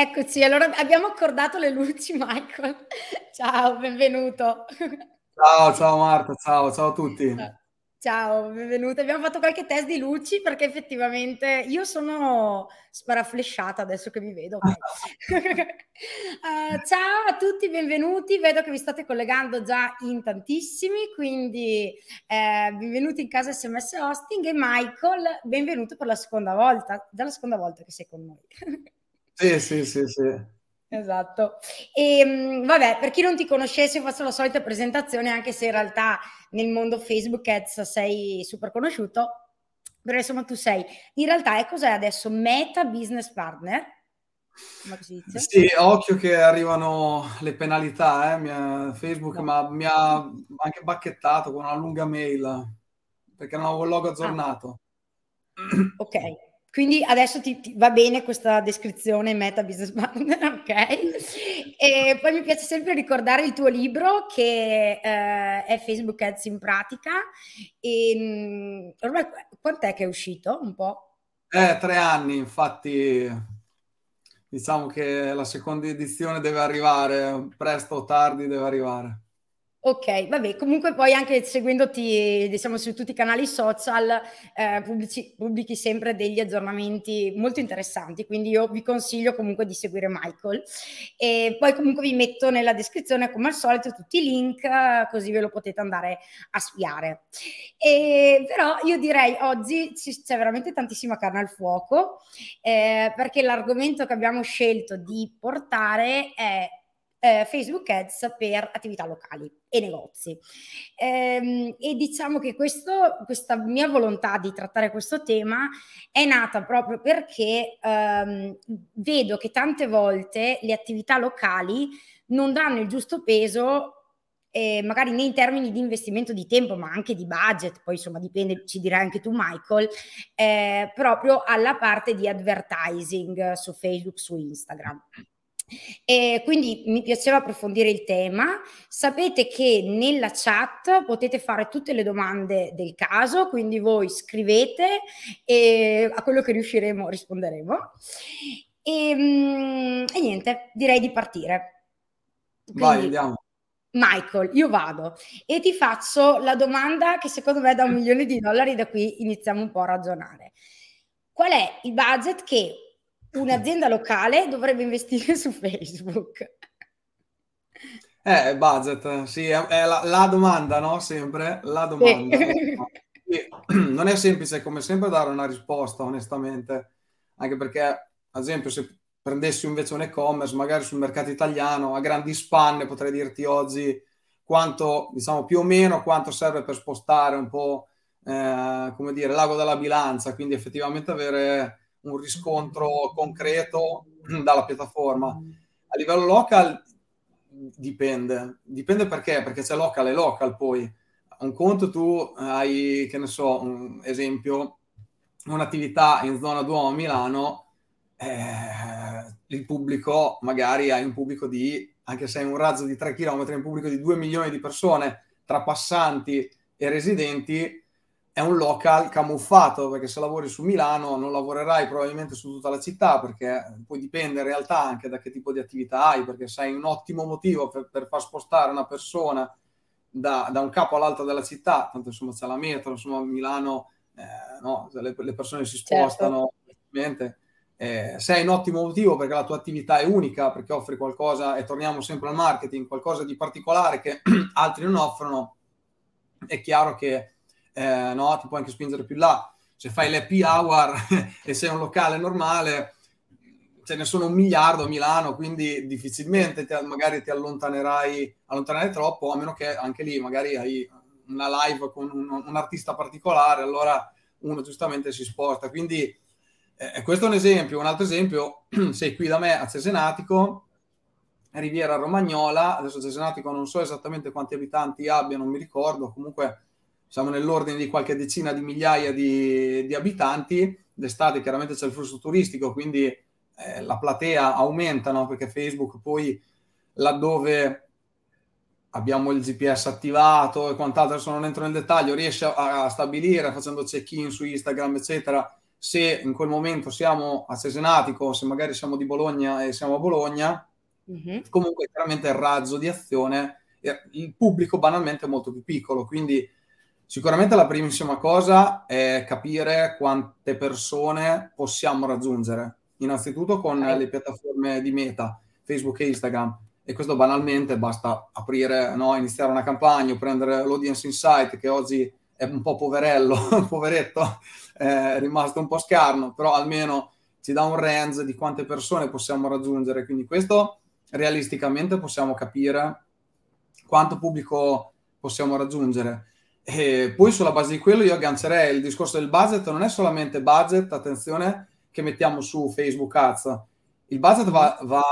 Eccoci, allora abbiamo accordato le luci, Michael. Ciao, benvenuto. Ciao, ciao Marta, ciao, ciao a tutti. Ciao, benvenuta. Abbiamo fatto qualche test di luci perché effettivamente io sono sparaflesciata adesso che vi vedo. Uh, ciao a tutti, benvenuti. Vedo che vi state collegando già in tantissimi, quindi eh, benvenuti in casa SMS Hosting e Michael, benvenuto per la seconda volta, già la seconda volta che sei con noi. sì, sì, sì, sì. Esatto. E ehm, vabbè, per chi non ti conoscesse, faccio la solita presentazione, anche se in realtà nel mondo Facebook Ads sei super conosciuto, però insomma tu sei. In realtà è cos'è adesso? Meta Business Partner? Sì, occhio che arrivano le penalità, eh? Facebook no. mi ha anche bacchettato con una lunga mail perché non avevo il logo ah. aggiornato. Ah. Ok, quindi adesso ti, ti, va bene questa descrizione meta business partner, ok? E poi mi piace sempre ricordare il tuo libro che eh, è Facebook Ads in pratica. E, mm, ormai quant'è che è uscito? Un po'? Eh, tre anni, infatti diciamo che la seconda edizione deve arrivare, presto o tardi deve arrivare. Ok, vabbè, comunque poi anche seguendoti diciamo su tutti i canali social eh, pubblici, pubblichi sempre degli aggiornamenti molto interessanti, quindi io vi consiglio comunque di seguire Michael e poi comunque vi metto nella descrizione come al solito tutti i link così ve lo potete andare a spiare. E, però io direi oggi c'è veramente tantissima carne al fuoco eh, perché l'argomento che abbiamo scelto di portare è eh, Facebook Ads per attività locali e negozi. Ehm, e diciamo che questo, questa mia volontà di trattare questo tema è nata proprio perché ehm, vedo che tante volte le attività locali non danno il giusto peso eh, magari nei termini di investimento di tempo, ma anche di budget, poi insomma dipende, ci dirai anche tu Michael, eh, proprio alla parte di advertising su Facebook, su Instagram. E quindi mi piaceva approfondire il tema. Sapete che nella chat potete fare tutte le domande del caso, quindi voi scrivete e a quello che riusciremo risponderemo. E, mm, e niente, direi di partire. Quindi, Vai, andiamo. Michael, io vado e ti faccio la domanda che secondo me da un milione di dollari da qui iniziamo un po' a ragionare. Qual è il budget che un'azienda locale dovrebbe investire su Facebook? Eh, budget, sì, è, è la, la, domanda, no? Sempre la domanda. Sì. Non è semplice, come sempre, dare una risposta, onestamente, anche perché, ad esempio, se prendessi invece un e-commerce, magari sul mercato italiano, a grandi spanne, potrei dirti oggi quanto, diciamo, più o meno quanto serve per spostare un po', eh, come dire, l'ago della bilancia, quindi effettivamente avere un riscontro concreto dalla piattaforma. A livello local dipende, dipende perché, perché c'è local e local poi. Un conto tu hai, che ne so, un esempio, un'attività in zona Duomo a Milano, eh, il pubblico, magari hai un pubblico di, anche se hai un razzo di 3 km, un pubblico di 2 milioni di persone tra passanti e residenti, è un local camuffato perché se lavori su Milano non lavorerai probabilmente su tutta la città perché poi dipende in realtà anche da che tipo di attività hai perché se hai un ottimo motivo per, per far spostare una persona da, da, un capo all'altro della città tanto insomma c'è la metro insomma Milano eh, no, le, le, persone si spostano certo. eh, se hai un ottimo motivo perché la tua attività è unica perché offri qualcosa e torniamo sempre al marketing qualcosa di particolare che altri non offrono è chiaro che eh, no? ti puoi anche spingere più là. Se fai l'happy hour e sei un locale normale, ce ne sono un miliardo a Milano, quindi difficilmente ti, magari ti allontanerai, allontanerai troppo, a meno che anche lì magari hai una live con un, un artista particolare, allora uno giustamente si sposta. Quindi eh, questo è un esempio. Un altro esempio, sei qui da me a Cesenatico, Riviera Romagnola, adesso Cesenatico non so esattamente quanti abitanti abbia, non mi ricordo, comunque siamo nell'ordine di qualche decina di migliaia di, di abitanti, d'estate chiaramente c'è il flusso turistico, quindi eh, la platea aumenta, no? perché Facebook poi laddove abbiamo il GPS attivato e quant'altro, adesso non entro nel dettaglio, riesce a, a stabilire facendo check-in su Instagram, eccetera, se in quel momento siamo a Cesenatico, se magari siamo di Bologna e siamo a Bologna, mm-hmm. comunque chiaramente il razzo di azione, il pubblico banalmente è molto più piccolo, quindi sicuramente la primissima cosa è capire quante persone possiamo raggiungere, innanzitutto con okay. le piattaforme di meta, Facebook e Instagram, e questo banalmente basta aprire, no, iniziare una campagna o prendere l'audience insight che oggi è un po' poverello, poveretto, è rimasto un po' scarno, però almeno ci dà un range di quante persone possiamo raggiungere, quindi questo realisticamente possiamo capire quanto pubblico possiamo raggiungere. E poi sulla base di quello io aggancerei il discorso del budget, non è solamente budget, attenzione, che mettiamo su Facebook Ads. Il budget va, va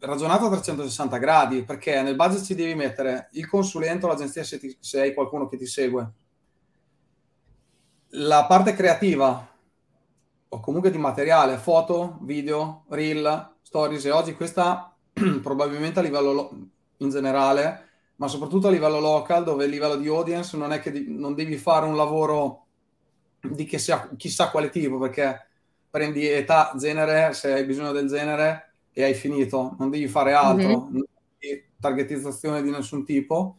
ragionato a 360 gradi, perché nel budget ci devi mettere il consulente o l'agenzia se, ti, se hai qualcuno che ti segue. La parte creativa o comunque di materiale, foto, video, reel, stories e oggi questa probabilmente a livello lo- in generale, ma soprattutto a livello local, dove il livello di audience non è che di- non devi fare un lavoro di che sia, chissà quale tipo, perché prendi età, genere, se hai bisogno del genere, e hai finito, non devi fare altro, mm-hmm. targetizzazione di nessun tipo.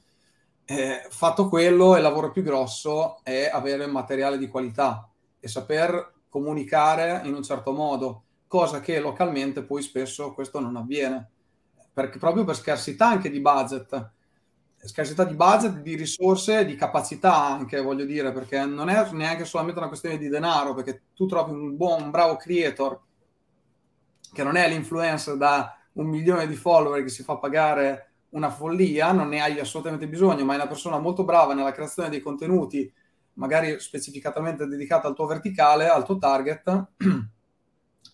Eh, fatto quello, il lavoro più grosso è avere materiale di qualità e saper comunicare in un certo modo, cosa che localmente poi spesso questo non avviene, perché proprio per scarsità anche di budget, scarsità di budget, di risorse, di capacità anche, voglio dire, perché non è neanche solamente una questione di denaro, perché tu trovi un buon, un bravo creator che non è l'influencer da un milione di follower che si fa pagare una follia, non ne hai assolutamente bisogno, ma è una persona molto brava nella creazione dei contenuti, magari specificatamente dedicata al tuo verticale, al tuo target,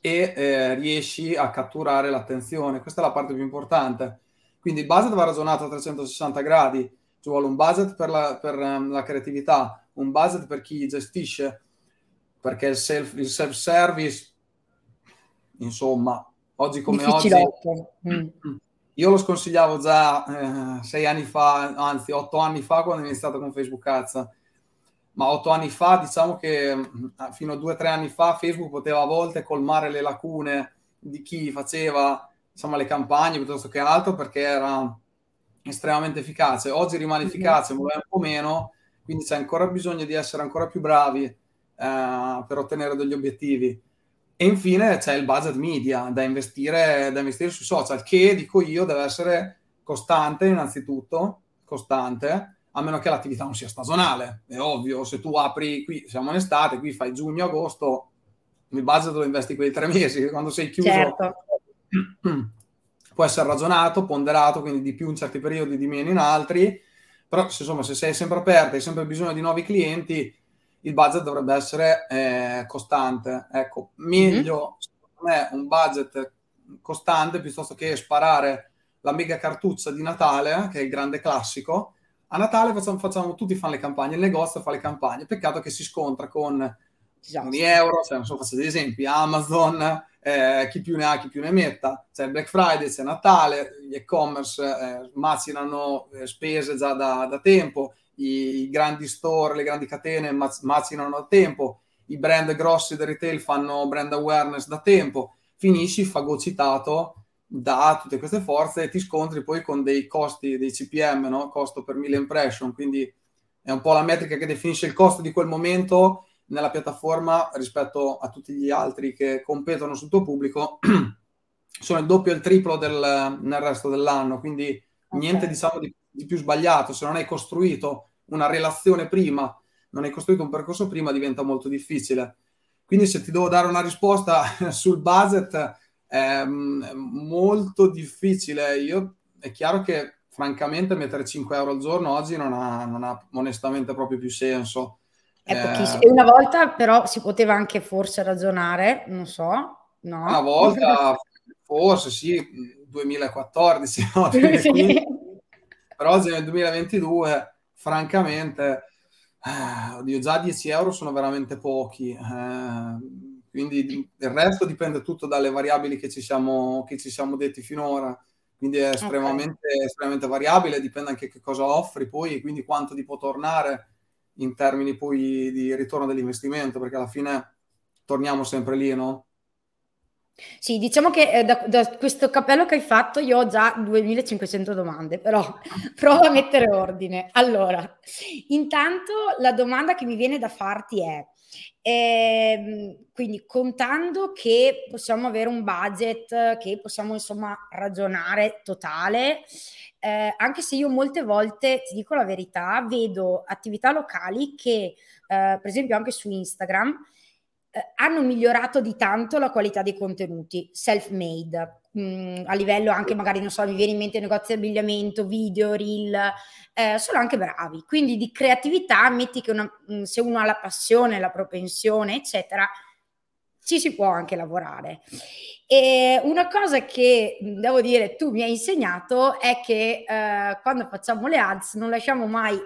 e eh, riesci a catturare l'attenzione. Questa è la parte più importante. Quindi il budget va ragionato a 360 gradi, ci vuole un budget per la, per um, la creatività, un budget per chi gestisce, perché il, self, il self-service insomma, oggi come oggi... Mm. Io lo sconsigliavo già eh, sei anni fa, anzi otto anni fa quando ho iniziato con Facebook Ads, ma otto anni fa diciamo che mm, fino a due o tre anni fa Facebook poteva a volte colmare le lacune di chi faceva insomma, le campagne piuttosto che altro perché era estremamente efficace. Oggi rimane efficace, ma è un po' meno, quindi c'è ancora bisogno di essere ancora più bravi eh, per ottenere degli obiettivi. E infine c'è il budget media da investire, da investire sui social, che dico io deve essere costante innanzitutto, costante, a meno che l'attività non sia stagionale. È ovvio, se tu apri qui, siamo in estate, qui fai giugno-agosto, il budget lo investi quei tre mesi, quando sei chiuso certo. può essere ragionato, ponderato, quindi di più in certi periodi, di meno in altri, però insomma se sei sempre aperto, hai sempre bisogno di nuovi clienti, il budget dovrebbe essere eh, costante. Ecco, meglio, mm-hmm. secondo me, un budget costante piuttosto che sparare la mega cartuccia di Natale, che è il grande classico. A Natale facciamo, facciamo tutti fanno le campagne, il negozio fa le campagne. Peccato che si scontra con esatto. di euro, cioè, non so, faccio degli esempi, Amazon, eh, chi più ne ha, chi più ne metta. C'è il Black Friday, c'è Natale, gli e-commerce eh, macinano eh, spese già da, da tempo i grandi store, le grandi catene macinano da tempo, i brand grossi del retail fanno brand awareness da tempo, finisci fagocitato da tutte queste forze e ti scontri poi con dei costi, dei CPM, no? costo per mille impression, quindi è un po' la metrica che definisce il costo di quel momento nella piattaforma rispetto a tutti gli altri che competono sul tuo pubblico, sono il doppio e il triplo del, nel resto dell'anno, quindi okay. niente diciamo di di più sbagliato, se non hai costruito una relazione prima, non hai costruito un percorso prima, diventa molto difficile. Quindi se ti devo dare una risposta sul budget è molto difficile. Io è chiaro che francamente mettere 5 euro al giorno oggi non ha, non ha onestamente proprio più senso. È pochissimo. Eh, e una volta però si poteva anche forse ragionare, non so, no? Una volta forse sì, 2014, no? 2015, però oggi nel 2022, francamente, eh, oddio, già 10 euro sono veramente pochi. Eh, quindi il resto dipende tutto dalle variabili che ci siamo, che ci siamo detti finora. Quindi è estremamente, okay. estremamente variabile, dipende anche che cosa offri poi e quindi quanto ti può tornare in termini poi di ritorno dell'investimento, perché alla fine torniamo sempre lì, no? Sì, diciamo che eh, da, da, questo cappello che hai fatto io ho già 2500 domande, però prova a mettere ordine. Allora, intanto la domanda che mi viene da farti è, eh, quindi contando che possiamo avere un budget che possiamo insomma ragionare totale, eh, anche se io molte volte, ti dico la verità, vedo attività locali che, eh, per esempio anche su Instagram, eh, hanno migliorato di tanto la qualità dei contenuti, self-made, mh, mm, a livello anche magari, non so, mi viene in mente negozi di abbigliamento, video, reel, eh, sono anche bravi. Quindi di creatività, metti che una, mh, mm, se uno ha la passione, la propensione, eccetera, ci si può anche lavorare. E una cosa che mm, devo dire tu mi hai insegnato è che eh, quando facciamo le ads non lasciamo mai,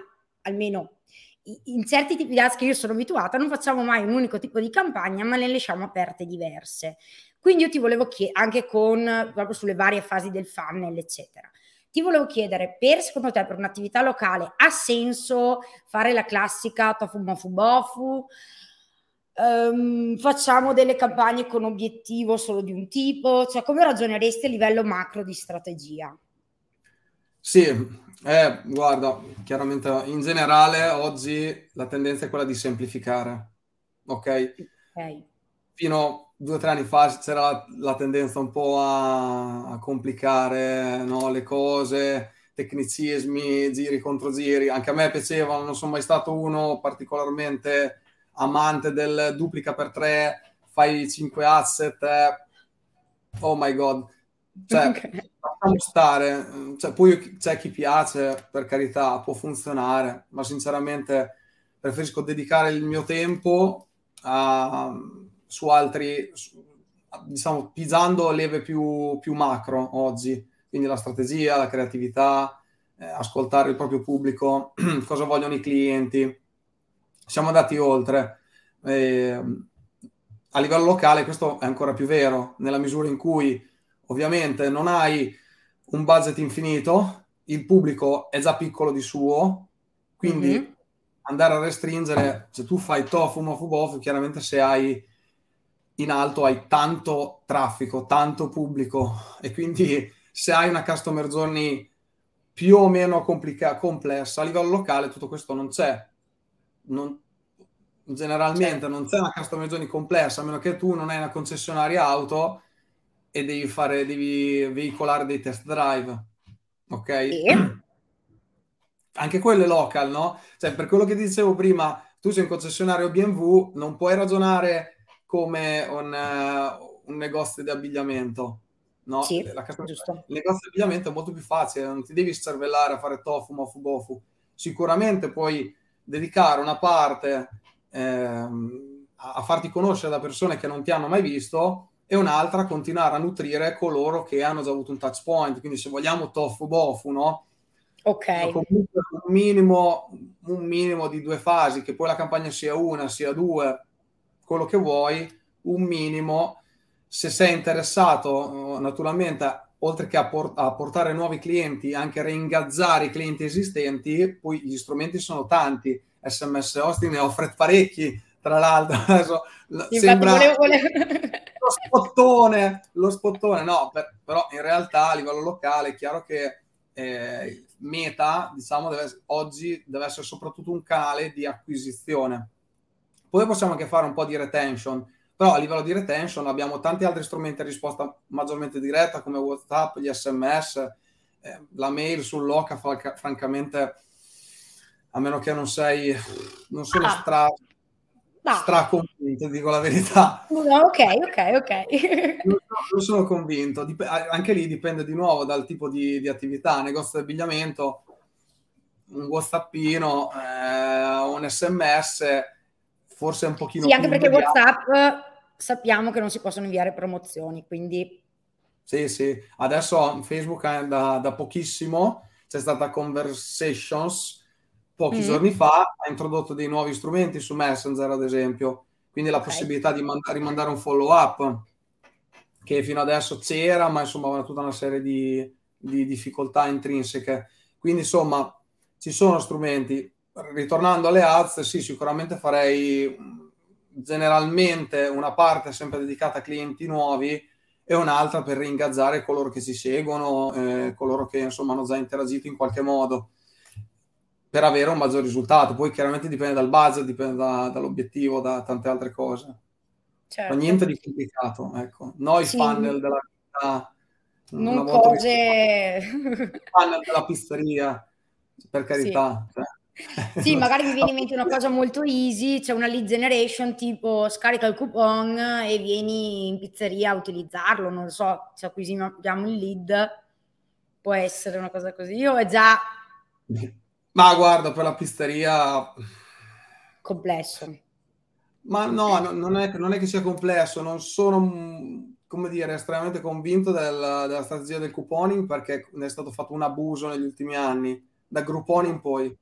almeno in certi tipi di ads che io sono abituata, non facciamo mai un unico tipo di campagna, ma le lasciamo aperte diverse. Quindi io ti volevo chiedere, anche con proprio sulle varie fasi del funnel, eccetera. Ti volevo chiedere, per secondo te, per un'attività locale, ha senso fare la classica tofu mofu bofu? Um, facciamo delle campagne con obiettivo solo di un tipo? Cioè, come ragioneresti a livello macro di strategia? Sì, eh, guarda, chiaramente in generale oggi la tendenza è quella di semplificare, ok? Ok. Fino a due o tre anni fa c'era la, la tendenza un po' a, a complicare no, le cose, tecnicismi, giri contro giri. Anche a me piacevano, non sono mai stato uno particolarmente amante del duplica per tre, fai cinque asset, eh. oh my god cioè, okay. Lasciamo stare, cioè, poi c'è chi piace, per carità, può funzionare, ma sinceramente preferisco dedicare il mio tempo a, su altri, diciamo, pigiando leve più, più macro oggi, quindi la strategia, la creatività, eh, ascoltare il proprio pubblico, cosa vogliono i clienti. Siamo andati oltre. Eh, a livello locale questo è ancora più vero, nella misura in cui ovviamente non hai un budget infinito, il pubblico è già piccolo di suo, quindi mm-hmm. andare a restringere, se tu fai tofu, mofu, bofu, chiaramente se hai in alto hai tanto traffico, tanto pubblico e quindi se hai una customer journey più o meno complica- complessa a livello locale tutto questo non c'è. Non, generalmente certo. non c'è una customer journey complessa a meno che tu non hai una concessionaria auto e devi fare, devi veicolare dei test drive, ok? E? Anche quello è local, no? Cioè, per quello che dicevo prima, tu sei un concessionario BMW, non puoi ragionare come un, uh, un negozio di abbigliamento, no? Sì, casa... Il negozio di abbigliamento è molto più facile, non ti devi cervellare a fare tofu, mofu, bofu. Sicuramente puoi dedicare una parte a, a farti conoscere da persone che non ti hanno mai visto e un'altra continuare a nutrire coloro che hanno già avuto un touch point. Quindi se vogliamo tofu bofu, no? Ok. Comunque un minimo, un minimo di due fasi, che poi la campagna sia una, sia due, quello che vuoi, un minimo. Se sei interessato, naturalmente, oltre che a, port- a portare nuovi clienti, anche a reingazzare i clienti esistenti, poi gli strumenti sono tanti. SMS Hosting ne offre parecchi, tra l'altro. Adesso, sembra... volevo, volevo lo spottone, lo spottone, no, per, però in realtà a livello locale è chiaro che eh, Meta, diciamo, deve, oggi deve essere soprattutto un canale di acquisizione. Poi possiamo anche fare un po' di retention, però a livello di retention abbiamo tanti altri strumenti a risposta maggiormente diretta come WhatsApp, gli SMS, eh, la mail sul loca, francamente, a meno che non sei, non sono ah. stra No. Straconvinto, dico la verità. No, ok, ok, ok. non, non, sono convinto. Dip- anche lì dipende di nuovo dal tipo di, di attività. Negozio di abbigliamento, un WhatsAppino, eh, un sms, forse un pochino Sì, anche perché immediato. WhatsApp sappiamo che non si possono inviare promozioni, quindi... Sì, sì. Adesso Facebook da, da pochissimo c'è stata Conversations, pochi mm. giorni fa ha introdotto dei nuovi strumenti su Messenger, ad esempio, quindi la okay. possibilità di mand- rimandare un follow up che fino adesso c'era, ma insomma aveva tutta una serie di, di difficoltà intrinseche. Quindi insomma ci sono strumenti. Ritornando alle ads, sì, sicuramente farei generalmente una parte sempre dedicata a clienti nuovi e un'altra per ringazzare coloro che si seguono, eh, coloro che insomma hanno già interagito in qualche modo per avere un maggior risultato. Poi chiaramente dipende dal budget, dipende da, dall'obiettivo, da tante altre cose. Certo. Ma niente di complicato, ecco. Noi sì. funnel della vita, non cose... funnel della pizzeria, per carità. Sì. Cioè. Sì, magari mi viene in mente una cosa molto easy, c'è una lead generation tipo scarica il coupon e vieni in pizzeria a utilizzarlo, non so, se acquisiamo il lead, può essere una cosa così. Io è già... Ma guarda, per la pizzeria... Complesso. Ma no, no non, è, non, è, che sia complesso, non sono, come dire, estremamente convinto del, della strategia del couponing perché ne è stato fatto un abuso negli ultimi anni, da Groupon in poi.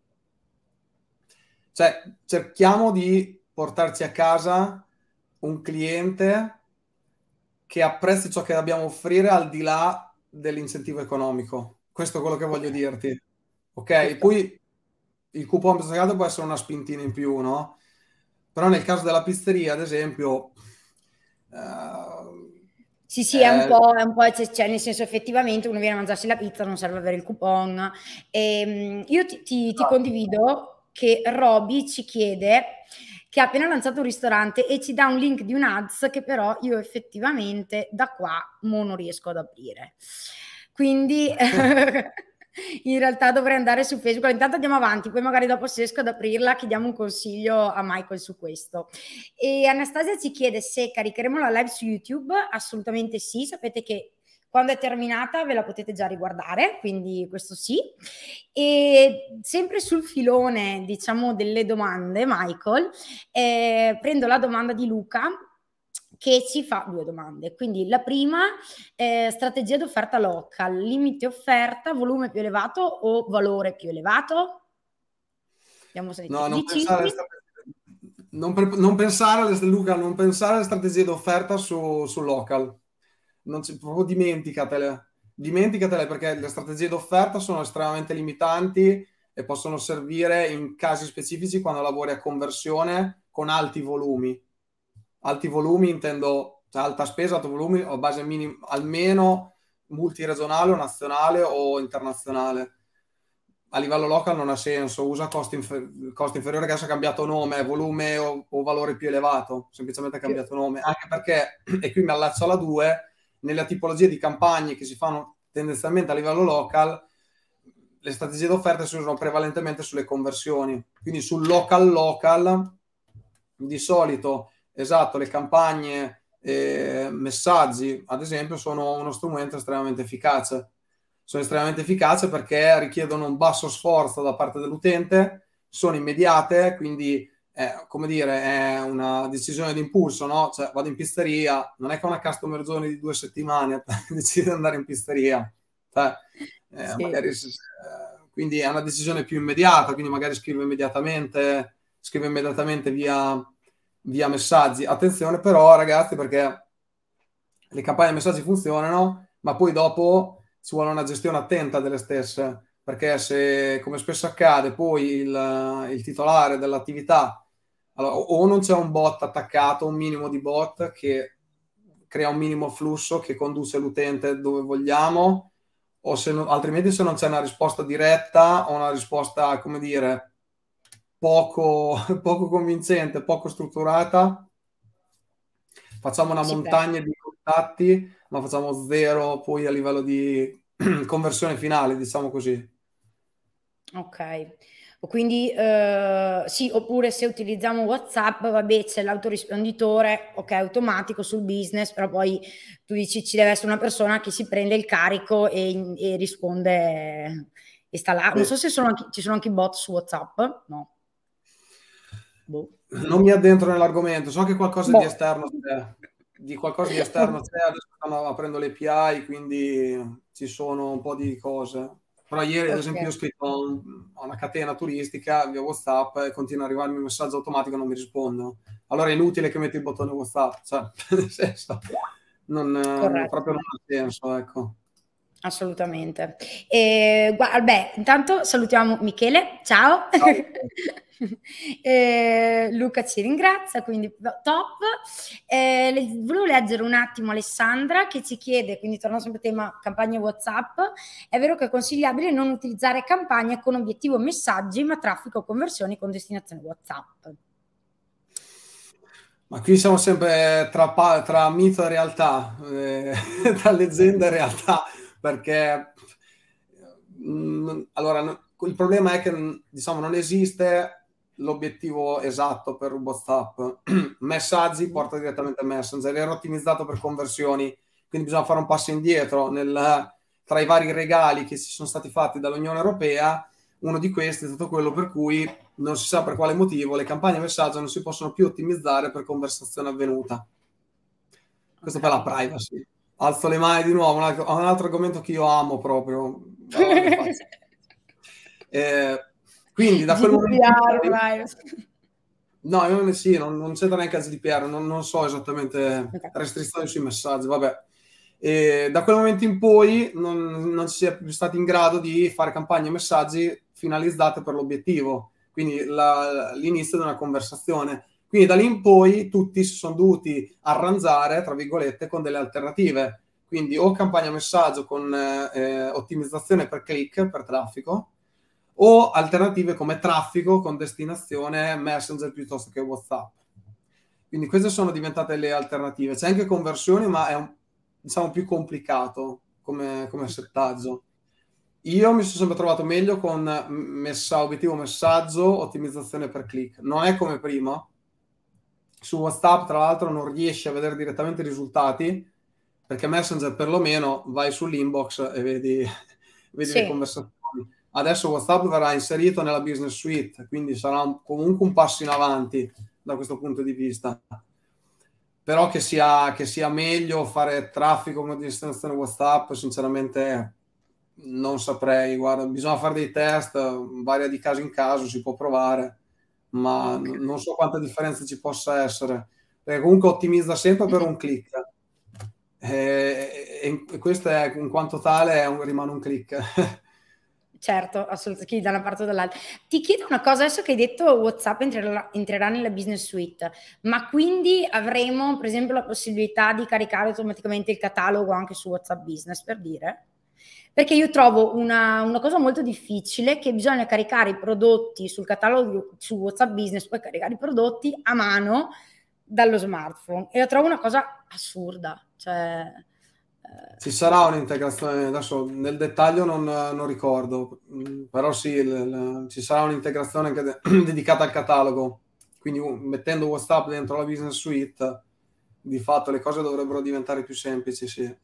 Cioè, cerchiamo di portarci a casa un cliente che apprezzi ciò che dobbiamo offrire al di là dell'incentivo economico. Questo è quello che voglio dirti. Ok? Poi il coupon pagato può essere una spintina in più, no? Però nel caso della pizzeria, ad esempio... Uh, sì, sì, è un eh, po', è un po' cioè, nel senso effettivamente uno viene a mangiarsi la pizza, non serve avere il coupon. E, ehm, io ti, ti, ti condivido che Roby ci chiede che ha appena lanciato un ristorante e ci dà un link di un ads che però io effettivamente da qua non riesco ad aprire. Quindi in realtà dovrei andare su Facebook. Intanto andiamo avanti, poi magari dopo se riesco ad aprirla chiediamo un consiglio a Michael su questo. E Anastasia ci chiede se caricheremo la live su YouTube. Assolutamente sì, sapete che quando è terminata ve la potete già riguardare, quindi questo sì. E sempre sul filone, diciamo, delle domande, Michael, eh, prendo la domanda di Luca che ci fa due domande. Quindi la prima, eh, strategia di offerta local, limite offerta, volume più elevato o valore più elevato? Abbiamo sentito no, non pensare, non, pre- non pensare, Luca, non pensare alle strategie di offerta su, su local non ci, proprio dimenticatele. Dimenticatele perché le strategie d'offerta sono estremamente limitanti e possono servire in casi specifici quando lavori a conversione con alti volumi. Alti volumi intendo cioè alta spesa, alto volumi o base minima, almeno multiregionale o nazionale o internazionale. A livello local non ha senso, usa costi, infer- costi inferiori che adesso ha cambiato nome, volume o, o valore più elevato, semplicemente ha cambiato nome, anche perché, e qui mi allaccio alla 2, nella tipologia di campagne che si fanno tendenzialmente a livello local, le strategie d'offerta si usano prevalentemente sulle conversioni. Quindi sul local local, di solito, esatto, le campagne eh, messaggi, ad esempio, sono uno strumento estremamente efficace. Sono estremamente efficaci perché richiedono un basso sforzo da parte dell'utente, sono immediate, quindi è, come dire, è una decisione d'impulso, no? Cioè, vado in pizzeria, non è che una customer zone di due settimane decide di andare in pizzeria. Cioè, eh, sì. magari, eh, quindi è una decisione più immediata, quindi magari scrivo immediatamente, scrivo immediatamente via, via messaggi. Attenzione però, ragazzi, perché le campagne messaggi funzionano, ma poi dopo ci vuole una gestione attenta delle stesse perché se, come spesso accade, poi il, il titolare dell'attività allora, o non c'è un bot attaccato, un minimo di bot che crea un minimo flusso che conduce l'utente dove vogliamo, o se no, altrimenti se non c'è una risposta diretta o una risposta, come dire, poco, poco convincente, poco strutturata, facciamo una sì, montagna beh. di contatti, ma facciamo zero poi a livello di conversione finale, diciamo così. Ok. Quindi eh, sì, oppure se utilizziamo WhatsApp, vabbè, c'è l'autorisponditore, ok, automatico sul business, però poi tu dici ci deve essere una persona che si prende il carico e, e risponde e sta là. Non so se sono anche, ci sono anche i bot su WhatsApp, no. Boh. Non mi addentro nell'argomento, so che qualcosa boh. di esterno c'è, di qualcosa di esterno c'è, adesso stanno aprendo le API, quindi ci sono un po' di cose. Però ieri, ad okay. esempio, ho scritto a una catena turistica via WhatsApp e continua ad arrivarmi un messaggio automatico e non mi rispondono. Allora è inutile che metti il bottone WhatsApp, cioè, nel senso, non, non proprio non ha senso, ecco. Assolutamente. E, guarda, beh, intanto salutiamo Michele, ciao. ciao. eh, Luca ci ringrazia, quindi top. Eh, le, volevo leggere un attimo Alessandra che ci chiede, quindi torniamo sempre al tema campagne WhatsApp, è vero che è consigliabile non utilizzare campagne con obiettivo messaggi, ma traffico o conversioni con destinazione WhatsApp? Ma qui siamo sempre tra, tra mito e realtà, eh, tra leggenda e realtà perché mh, mm, allora, il problema è che diciamo, non esiste l'obiettivo esatto per WhatsApp. Messaggi porta direttamente a Messenger, era ottimizzato per conversioni, quindi bisogna fare un passo indietro nel, tra i vari regali che si sono stati fatti dall'Unione Europea. Uno di questi è stato quello per cui non si sa per quale motivo le campagne messaggio non si possono più ottimizzare per conversazione avvenuta. Questo per la privacy alzo le mani di nuovo, un altro, un altro argomento che io amo proprio. eh, quindi da quel momento... No, io, sì, non, non c'entra neanche il GDPR, non, non so esattamente restrizioni sui messaggi, vabbè. E da quel momento in poi non, non si è più stati in grado di fare campagne e messaggi finalizzate per l'obiettivo, quindi la, l'inizio di una conversazione. Quindi da lì in poi tutti si sono dovuti arrangiare, tra virgolette, con delle alternative. Quindi o campagna messaggio con eh, ottimizzazione per click, per traffico, o alternative come traffico con destinazione Messenger piuttosto che WhatsApp. Quindi queste sono diventate le alternative. C'è anche conversioni, ma è un, diciamo più complicato come, come settaggio. Io mi sono sempre trovato meglio con messa, obiettivo messaggio, ottimizzazione per click. Non è come prima, su WhatsApp, tra l'altro, non riesci a vedere direttamente i risultati perché Messenger perlomeno vai sull'inbox e vedi, vedi sì. le conversazioni. Adesso WhatsApp verrà inserito nella business suite, quindi sarà un, comunque un passo in avanti da questo punto di vista. Però che sia, che sia meglio fare traffico come destinazione WhatsApp, sinceramente non saprei. Guarda, bisogna fare dei test, varia di caso in caso, si può provare ma okay. non so quanta differenza ci possa essere, perché comunque ottimizza sempre per un click. E, e questo è, in quanto tale un, rimane un click. Certo, assolutamente, chi da una parte o dall'altra. Ti chiedo una cosa, adesso che hai detto WhatsApp entrerà, entrerà, nella business suite, ma quindi avremo per esempio la possibilità di caricare automaticamente il catalogo anche su WhatsApp Business, per dire? Perché io trovo una, una, cosa molto difficile che bisogna caricare i prodotti sul catalogo su WhatsApp Business, poi caricare i prodotti a mano dallo smartphone. E la trovo una cosa assurda. Cioè, eh, Ci sarà un'integrazione, adesso nel dettaglio non, non ricordo, però sì, l, l, ci sarà un'integrazione anche de- dedicata al catalogo. Quindi mettendo WhatsApp dentro la business suite, di fatto le cose dovrebbero diventare più semplici, sì.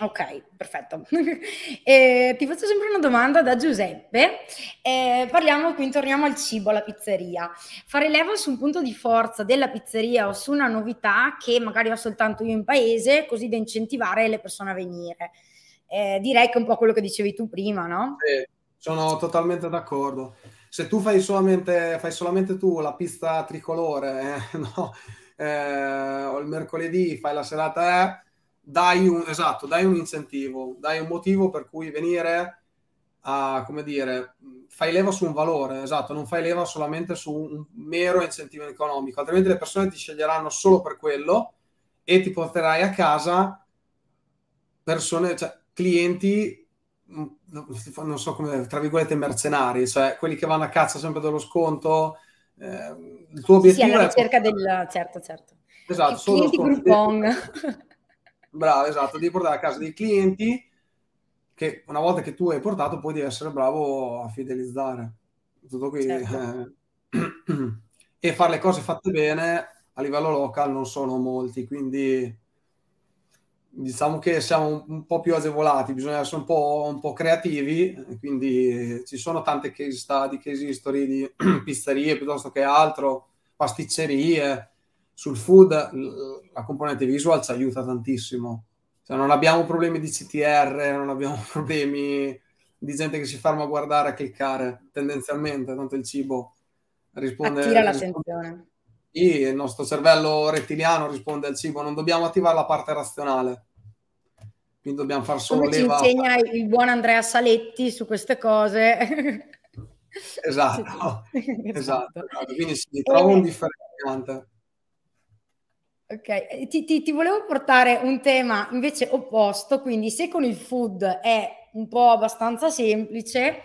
Ok, perfetto. eh, ti faccio sempre una domanda da Giuseppe. Eh, parliamo, quindi torniamo al cibo, alla pizzeria. Fare leva su un punto di forza della pizzeria o su una novità che magari ho soltanto io in paese, così da incentivare le persone a venire. Eh, direi che è un po' quello che dicevi tu prima, no? Sì, sono totalmente d'accordo. Se tu fai solamente, fai solamente tu la pista tricolore, eh, no? Eh, o il mercoledì fai la serata dai un, esatto, dai un incentivo, dai un motivo per cui venire a, come dire, fai leva su un valore, esatto, non fai leva solamente su un mero incentivo economico, altrimenti le persone ti sceglieranno solo per quello e ti porterai a casa persone, cioè clienti mm, non so come, tra virgolette, mercenari, cioè quelli che vanno a caccia sempre dello sconto. Eh, il tuo obiettivo sì, alla ricerca è... del... Certo, certo. Esatto, clienti Groupon. Bravo, esatto, devi portare a casa dei clienti che una volta che tu hai portato poi devi essere bravo a fidelizzare. Tutto qui. Certo. Eh, e fare le cose fatte bene a livello local non sono molti, quindi diciamo che siamo un, po' più agevolati, bisogna essere un po', un po', creativi, quindi ci sono tante case study, case history di pizzerie piuttosto che altro, pasticcerie, sul food la componente visual ci aiuta tantissimo. Cioè, non abbiamo problemi di CTR, non abbiamo problemi di gente che si ferma a guardare, a cliccare, tendenzialmente, tanto il cibo risponde... Attira l'attenzione. Sì, il nostro cervello rettiliano risponde al cibo, non dobbiamo attivare la parte razionale. quindi dobbiamo far solo Come leva. ci insegna il buon Andrea Saletti su queste cose. Esatto, esatto, esatto. Quindi si trova un differenziante. Ok, ti, ti, ti, volevo portare un tema invece opposto, quindi se con il food è un po' abbastanza semplice,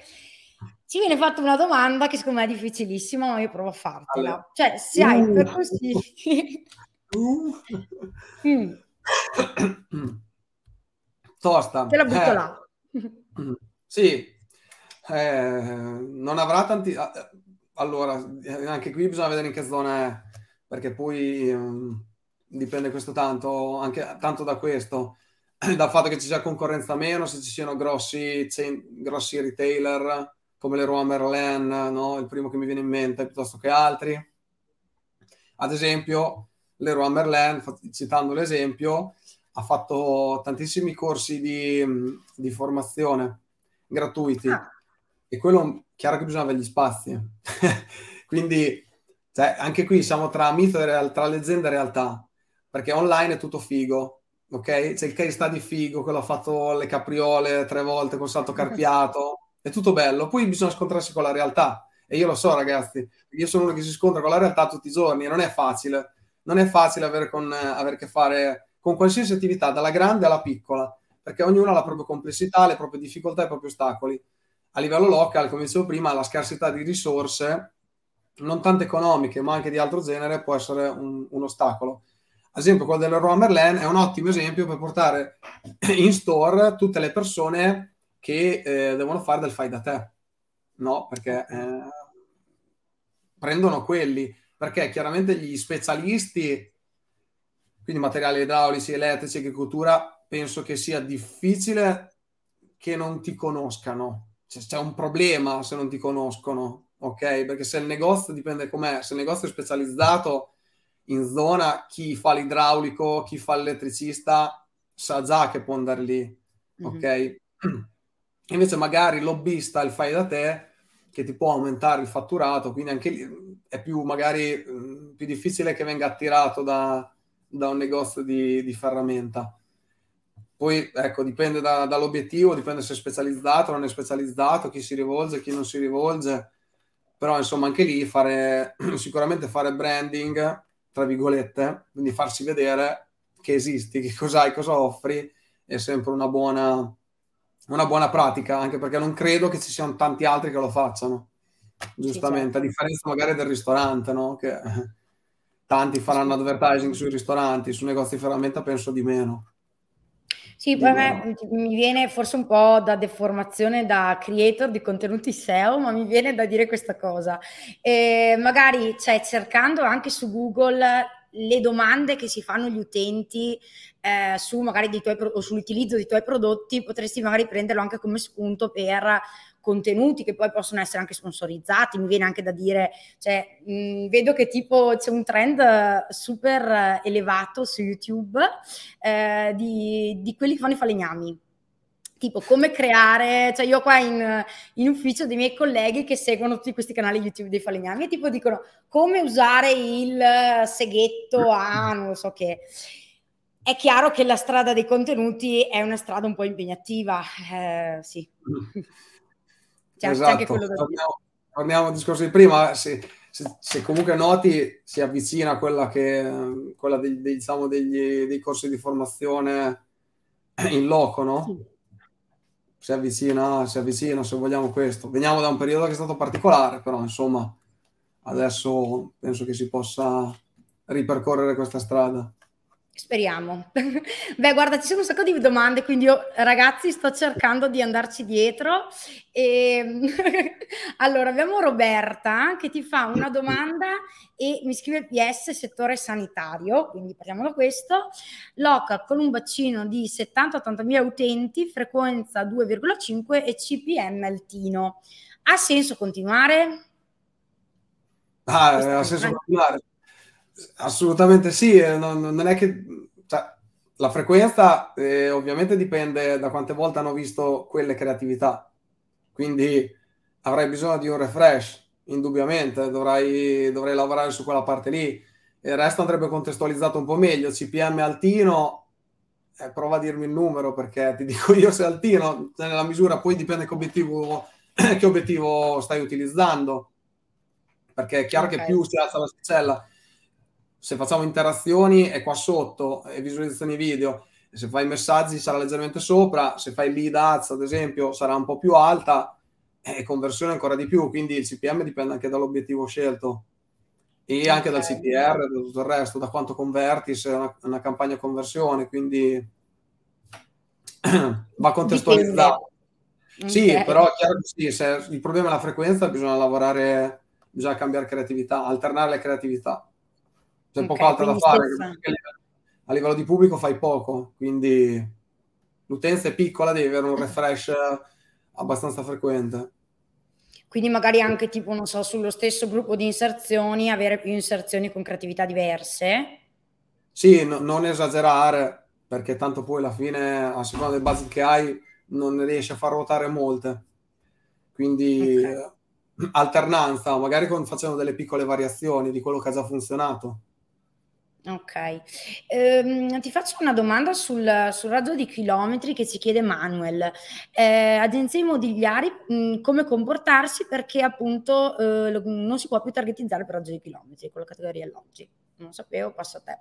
ci viene fatta una domanda che secondo me è difficilissima, ma io provo a fartela. Allora. Cioè, se uh. hai per consigli... Uh. mm. Tosta. Te la butto eh. là. Sì, eh, non avrà tanti... Allora, anche qui bisogna vedere in che zona è, perché poi um, dipende questo tanto, anche tanto da questo, dal fatto che ci sia concorrenza meno, se ci siano grossi, grossi retailer come Leroy Merlin, no? il primo che mi viene in mente, piuttosto che altri. Ad esempio, Leroy Merlin, citando l'esempio, ha fatto tantissimi corsi di, di formazione gratuiti ah. e quello chiaro che bisogna avere gli spazi. Quindi cioè, anche qui siamo tra mito e realtà, tra leggenda e realtà, perché online è tutto figo, ok? C'è il case study figo, quello ha fatto le capriole tre volte con salto carpiato, è tutto bello, poi bisogna scontrarsi con la realtà. E io lo so, ragazzi, io sono uno che si scontra con la realtà tutti i giorni e non è facile. Non è facile avere, con, avere a che fare con qualsiasi attività, dalla grande alla piccola, perché ognuno ha la propria complessità, le proprie difficoltà i propri ostacoli. A livello locale, come dicevo prima, la scarsità di risorse, non tanto economiche, ma anche di altro genere, può essere un, un ostacolo. Ad esempio, quello dell'Euro Merlin è un ottimo esempio per portare in store tutte le persone che eh, devono fare del fai da te, no? Perché eh, prendono quelli, perché chiaramente gli specialisti quindi materiali idraulici, elettrici, agricoltura, penso che sia difficile che non ti conoscano. Cioè, c'è un problema se non ti conoscono, ok? Perché se il negozio dipende com'è, se il negozio è specializzato in zona, chi fa l'idraulico, chi fa l'elettricista, sa già che può andare lì, mm-hmm. ok? Invece magari il lobbista, il fai da te, che ti può aumentare il fatturato, quindi anche lì è più magari mh, più difficile che venga attirato da, da un negozio di, di ferramenta. Poi, ecco, dipende da, dall'obiettivo, dipende se è specializzato o non è specializzato, chi si rivolge, chi non si rivolge. Però, insomma, anche lì fare, sicuramente fare branding, tra virgolette, quindi farsi vedere che esisti, che cos'hai, cosa offri, è sempre una buona, una buona pratica, anche perché non credo che ci siano tanti altri che lo facciano, giustamente, sì, certo. a differenza magari del ristorante, no? Che tanti faranno advertising sui ristoranti, su negozi di ferramenta penso di meno. Sì, poi a me mi viene forse un po' da deformazione da creator di contenuti SEO, ma mi viene da dire questa cosa. E magari cioè, cercando anche su Google le domande che si fanno gli utenti eh, su magari dei tuoi o sull'utilizzo dei tuoi prodotti, potresti magari prenderlo anche come spunto per contenuti che poi possono essere anche sponsorizzati, mi viene anche da dire, cioè, mh, vedo che tipo c'è un trend super elevato su YouTube eh, di, di quelli che fanno i falegnami, tipo come creare, cioè io qua in, in, ufficio dei miei colleghi che seguono tutti questi canali YouTube dei falegnami e tipo dicono come usare il seghetto a non so che. È chiaro che la strada dei contenuti è una strada un po' impegnativa, eh, sì. C'è, esatto. torniamo, torniamo al discorso di prima, se, se, se, comunque noti si avvicina a quella che quella dei, dei, diciamo, degli, dei corsi di formazione in loco, no? Sì. Si avvicina, si avvicina se vogliamo questo. Veniamo da un periodo che è stato particolare, però insomma adesso penso che si possa ripercorrere questa strada. Speriamo. Beh, guarda, ci sono un sacco di domande, quindi io, ragazzi, sto cercando di andarci dietro. E... Ehm, allora, abbiamo Roberta che ti fa una domanda e mi scrive PS settore sanitario, quindi parliamo da questo. Local con un bacino di 70-80 mila utenti, frequenza 2,5 e CPM altino. Ha senso continuare? Ah, ha senso continuare Assolutamente sì, eh, non, non è che cioè, la frequenza eh, ovviamente dipende da quante volte hanno visto quelle creatività, quindi avrai bisogno di un refresh, indubbiamente, dovrai, dovrai lavorare su quella parte lì. Il resto andrebbe contestualizzato un po' meglio. CPM altino eh, prova a dirmi il numero perché ti dico io se altino, cioè, nella misura poi dipende che obiettivo, che obiettivo stai utilizzando. Perché è chiaro okay. che più si alza la l'asticella, se facciamo interazioni è qua sotto e visualizzazioni video, se fai messaggi sarà leggermente sopra, se fai lead ads ad esempio sarà un po' più alta e conversione ancora di più, quindi il CPM dipende anche dall'obiettivo scelto e anche dal CTR, da tutto il resto, da quanto converti, se è una, una campagna conversione, quindi va contestualizzato. Okay. Sì, però è chiaro che sì, se il problema è la frequenza, bisogna lavorare, bisogna cambiare creatività, alternare le creatività. C'è okay, poco altro da fare, a livello di pubblico fai poco, quindi l'utenza è piccola, devi avere un refresh abbastanza frequente. Quindi magari anche tipo, non so, sullo stesso gruppo di inserzioni, avere più inserzioni con creatività diverse? Sì, no, non esagerare, perché tanto poi alla fine, a seconda del budget che hai, non riesci a far ruotare molte. Quindi okay. alternanza, magari con, facendo delle piccole variazioni di quello che ha già funzionato. Ok. Ehm, ti faccio una domanda sul, sul raggio di chilometri che ci chiede Manuel. Eh, agenzie immobiliari, mh, come comportarsi perché appunto eh, non si può più targetizzare per raggio di chilometri con la categoria alloggi. Non sapevo, passo a te.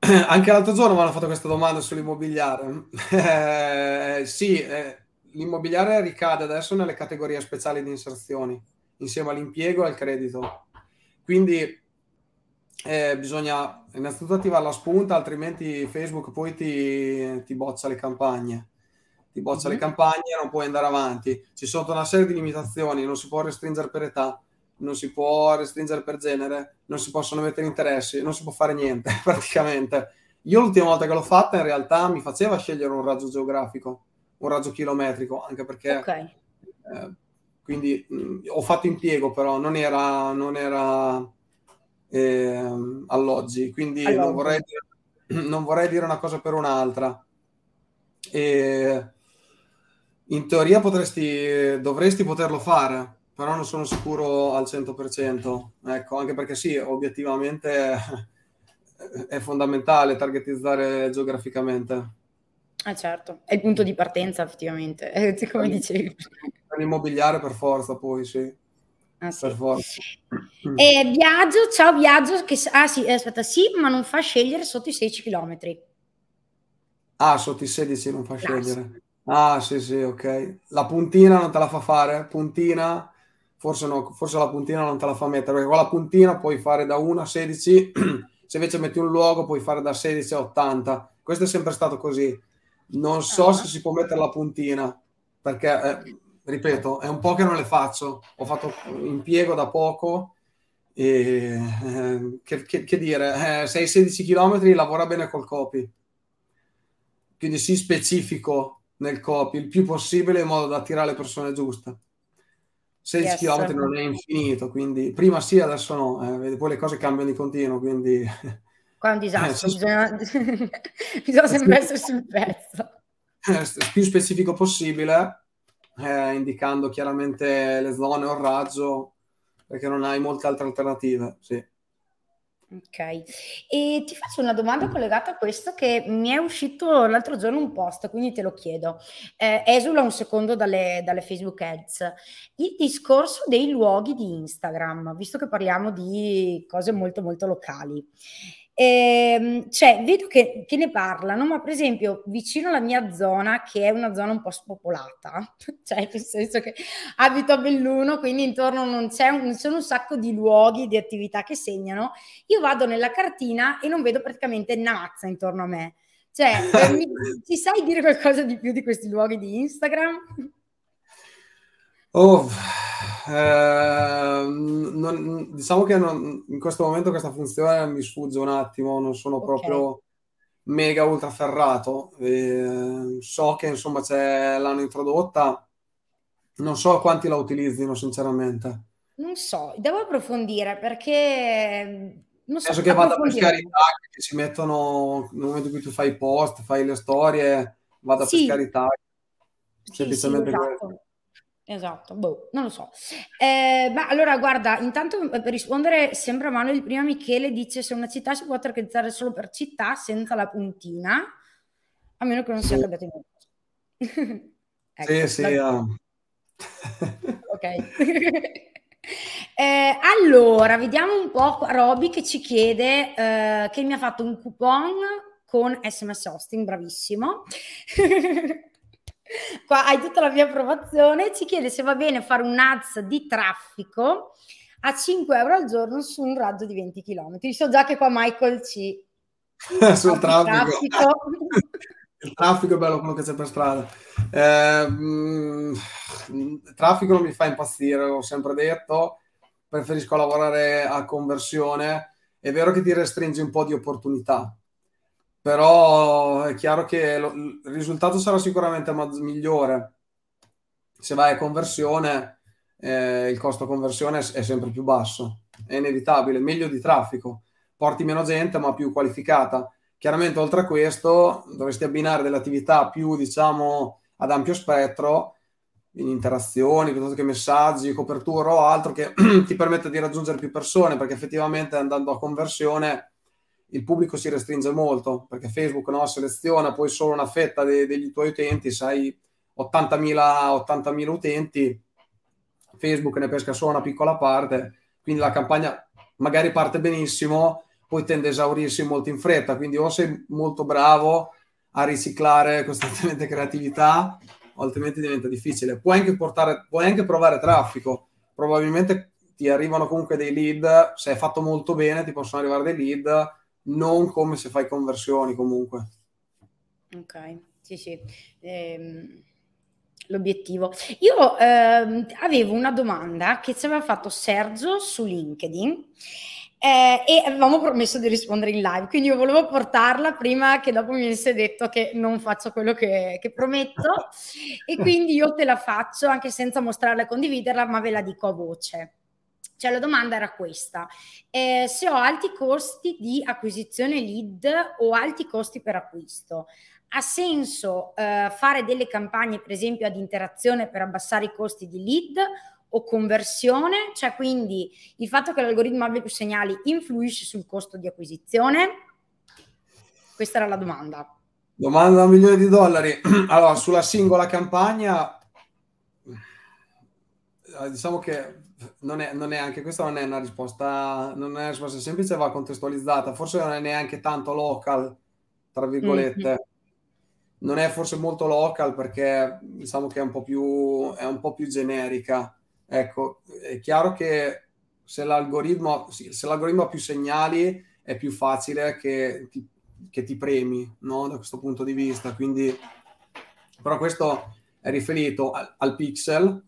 Anche l'altro giorno mi hanno fatto questa domanda sull'immobiliare. Eh, sì, eh, l'immobiliare ricade adesso nelle categorie speciali di inserzioni, insieme all'impiego e al credito. Quindi eh, bisogna innanzitutto attivare la spunta, altrimenti Facebook poi ti, ti boccia le campagne. Ti boccia mm-hmm. le mhm. campagne e non puoi andare avanti. Ci sono una serie di limitazioni, non si può restringere per età, non si può restringere per genere, non si possono mettere interessi, non si può fare niente praticamente. Io l'ultima volta che l'ho fatta in realtà mi faceva scegliere un raggio geografico, un raggio chilometrico, anche perché... Okay. Eh, quindi mh, ho fatto impiego però, non era... Non era eh, alloggi, quindi non vorrei, dire, non vorrei, dire, una cosa per un'altra. E in teoria potresti, dovresti poterlo fare, però non sono sicuro al 100%. Ecco, anche perché sì, obiettivamente è fondamentale targetizzare geograficamente. Ah certo, è il punto di partenza effettivamente, come dicevi. Per l'immobiliare per forza poi, sì. Ah, sì. Per forza. Eh, viaggio, ciao Viaggio, che, ah sì, aspetta, sì, ma non fa scegliere sotto i 16 km. Ah, sotto i 16 non fa scegliere. Ah, sì, sì, ok. La puntina non te la fa fare? Puntina, forse no, forse la puntina non te la fa mettere, perché con la puntina puoi fare da 1 a 16, se invece metti un luogo puoi fare da 16 a 80. Questo è sempre stato così. Non so ah. se si può mettere la puntina, perché eh, ripeto, è un po' che non le faccio. Ho fatto impiego da poco e eh, che, che, che, dire, eh, 6-16 km lavora bene col copy. Quindi sii specifico nel copy il più possibile in modo da attirare le persone giuste. 16 yes. km non è infinito, quindi prima sì, adesso no, eh, poi le cose cambiano di continuo, quindi... Qua è un disastro, eh, bisogna, bisogna sempre essere sul pezzo. Eh, più specifico possibile, eh, indicando chiaramente le zone o il raggio, perché non hai molte altre alternative. Sì. Ok, e ti faccio una domanda collegata a questo che mi è uscito l'altro giorno un post, quindi te lo chiedo. Eh, esula un secondo dalle, dalle, Facebook Ads. Il discorso dei luoghi di Instagram, visto che parliamo di cose molto molto locali. Ehm, cioè, vedo che, che, ne parlano, ma per esempio vicino alla mia zona, che è una zona un po' spopolata, cioè nel senso che abito a Belluno, quindi intorno non c'è un, non sono un sacco di luoghi, di attività che segnano, io vado nella cartina e non vedo praticamente una mazza intorno a me. Cioè, mi, ci sai dire qualcosa di più di questi luoghi di Instagram? Oh, eh, non, diciamo che non, in questo momento questa funzione mi sfugge un attimo, non sono okay. proprio mega ultra ferrato. Eh, so che insomma c'è, l'hanno introdotta, non so quanti la utilizzino sinceramente. Non so, devo approfondire perché non so, Penso che vada per scarità che si mettono nel momento in cui tu fai i post, fai le storie, vada sì. per scarità. Semplicemente sì, sì, esatto. Esatto, boh, non lo so. Eh, ma allora guarda, intanto per rispondere sempre a Manuel, prima Michele dice se una città si può targetizzare solo per città senza la puntina, a meno che non sia cambiato in ecco, Sì, sì. Um... ok. eh, allora, vediamo un po' Roby che ci chiede eh, che mi ha fatto un coupon con SMS hosting, bravissimo. Qua hai tutta la mia approvazione. Ci chiede se va bene fare un ads di traffico a 5 euro al giorno su un raggio di 20 km. So già che qua Michael ci... Sul traffico. traffico. Il traffico è bello quello che c'è per strada. Eh, mh, il traffico non mi fa impazzire, l'ho sempre detto. Preferisco lavorare a conversione. È vero che ti restringi un po' di opportunità, però è chiaro che lo, il risultato sarà sicuramente migliore. Se vai a conversione, eh, il costo conversione è, sempre più basso, è inevitabile, meglio di traffico, porti meno gente ma più qualificata. Chiaramente oltre a questo dovresti abbinare delle attività più diciamo ad ampio spettro in interazioni, piuttosto che messaggi, copertura o altro che ti permette di raggiungere più persone perché effettivamente andando a conversione il pubblico si restringe molto perché Facebook no, seleziona poi solo una fetta de- degli tuoi utenti, sai 80.000, 80.000 utenti, Facebook ne pesca solo una piccola parte, quindi la campagna magari parte benissimo, poi tende a esaurirsi molto in fretta, quindi o sei molto bravo a riciclare costantemente creatività, altrimenti diventa difficile. Puoi anche, portare, puoi anche provare traffico, probabilmente ti arrivano comunque dei lead, se è fatto molto bene ti possono arrivare dei lead, non come se fai conversioni comunque. Ok, sì, sì. Ehm, l'obiettivo. Io ehm, avevo una domanda che ci aveva fatto Sergio su LinkedIn eh, e avevamo promesso di rispondere in live, quindi io volevo portarla prima che dopo mi venisse detto che non faccio quello che, che prometto e quindi io te la faccio anche senza mostrarla e condividerla, ma ve la dico a voce. Cioè la domanda era questa, eh, se ho alti costi di acquisizione lead o alti costi per acquisto, ha senso eh, fare delle campagne per esempio ad interazione per abbassare i costi di lead o conversione? Cioè quindi il fatto che l'algoritmo abbia più segnali influisce sul costo di acquisizione? Questa era la domanda. Domanda da un milione di dollari. Allora, sulla singola campagna, eh, diciamo che non è, non è, anche questa non è una risposta, non è una risposta semplice, va contestualizzata. Forse non è neanche tanto local, tra virgolette. Mm-hmm. Non è forse molto local perché diciamo che è un po' più, è un po' più generica. Ecco, è chiaro che se l'algoritmo, se l'algoritmo ha più segnali è più facile che ti, che ti premi no? da questo punto di vista. Quindi, però questo è riferito al, al pixel,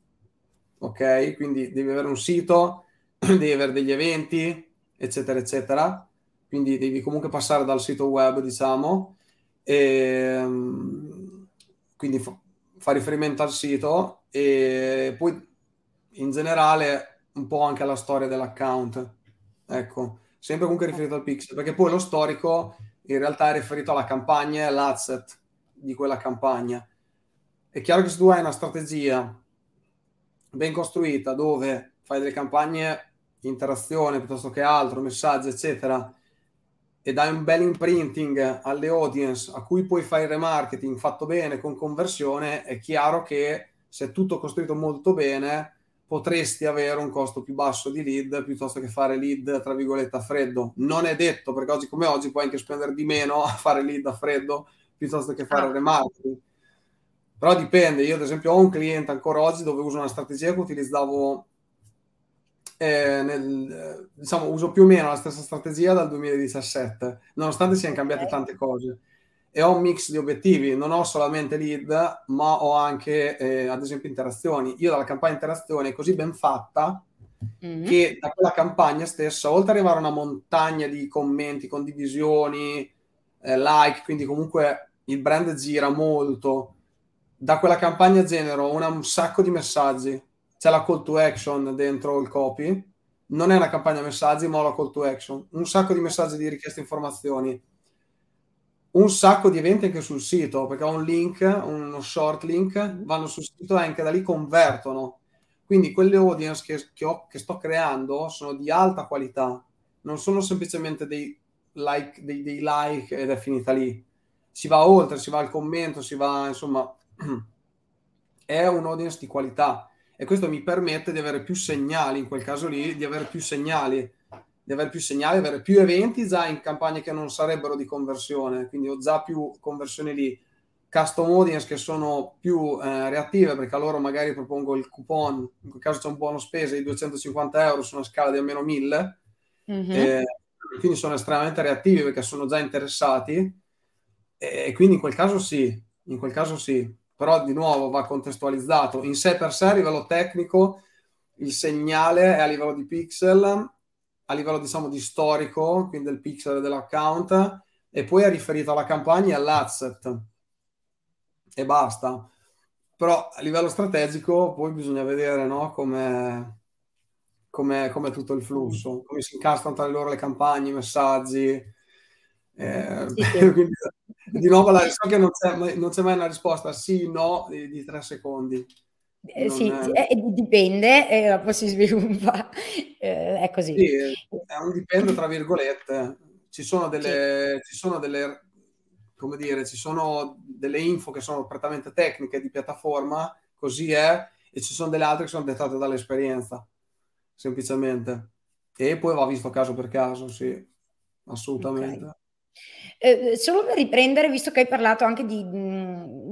ok? Quindi devi avere un sito, devi avere degli eventi, eccetera, eccetera. Quindi devi comunque passare dal sito web, diciamo, e ehm, quindi fa, fa riferimento al sito e poi in generale un po' anche alla storia dell'account. Ecco, sempre comunque riferito al pixel, perché poi lo storico in realtà è riferito alla campagna e all'asset di quella campagna. È chiaro che se tu hai una strategia ben costruita dove fai delle campagne interazione piuttosto che altro, messaggi, eccetera, e dai un bel imprinting alle audience a cui puoi fare il remarketing fatto bene con conversione, è chiaro che se è tutto costruito molto bene potresti avere un costo più basso di lead piuttosto che fare lead tra virgolette a freddo. Non è detto perché oggi come oggi puoi anche spendere di meno a fare lead a freddo piuttosto che fare ah. remarketing. Però dipende, io ad esempio ho un cliente ancora oggi dove uso una strategia che utilizzavo, eh, nel, diciamo, uso più o meno la stessa strategia dal 2017, nonostante siano cambiate tante cose. E ho un mix di obiettivi, non ho solamente lead, ma ho anche, eh, ad esempio, interazioni. Io dalla campagna interazione è così ben fatta mm-hmm. che da quella campagna stessa, oltre ad arrivare a una montagna di commenti, condivisioni, eh, like, quindi comunque il brand gira molto, da quella campagna genero una, un sacco di messaggi. C'è la call to action dentro il copy. Non è una campagna messaggi, ma la call to action. Un sacco di messaggi di richieste informazioni. un sacco di eventi anche sul sito, perché ho un link, uno short link, vanno sul sito e anche da lì convertono. Quindi quelle audience che, che, ho, che sto creando sono di alta qualità, non sono semplicemente dei like, dei, dei like ed è finita lì. Si va oltre, si va al commento, si va, insomma, è un audience di qualità e questo mi permette di avere più segnali, in quel caso lì, di avere più segnali di avere più segnali, avere più eventi già in campagne che non sarebbero di conversione, quindi ho già più conversioni lì, custom audience che sono più eh, reattive perché a loro magari propongo il coupon, in quel caso c'è un buono spesa di 250 euro su una scala di almeno 1000, mm-hmm. eh, quindi sono estremamente reattivi perché sono già interessati. E quindi in quel caso sì, in quel caso sì, però di nuovo va contestualizzato. In sé per sé a livello tecnico il segnale è a livello di pixel a livello diciamo di storico, quindi del pixel dell'account, e poi è riferito alla campagna e all'asset. E basta. Però a livello strategico poi bisogna vedere no, come come tutto il flusso, come si incastrano tra loro le campagne, i messaggi. Eh, sì, sì. quindi, di nuovo la, so che non c'è, non c'è, mai una risposta sì, no di, di tre secondi. Eh, sì, è... Eh, dipende, eh, poi si sviluppa, eh, è così. Sì, è un dipende tra virgolette. Ci sono delle, sì. ci sono delle, come dire, ci sono delle info che sono prettamente tecniche di piattaforma, così è, e ci sono delle altre che sono dettate dall'esperienza, semplicemente. E poi va visto caso per caso, sì, assolutamente. Okay. Eh, solo per riprendere, visto che hai parlato anche di,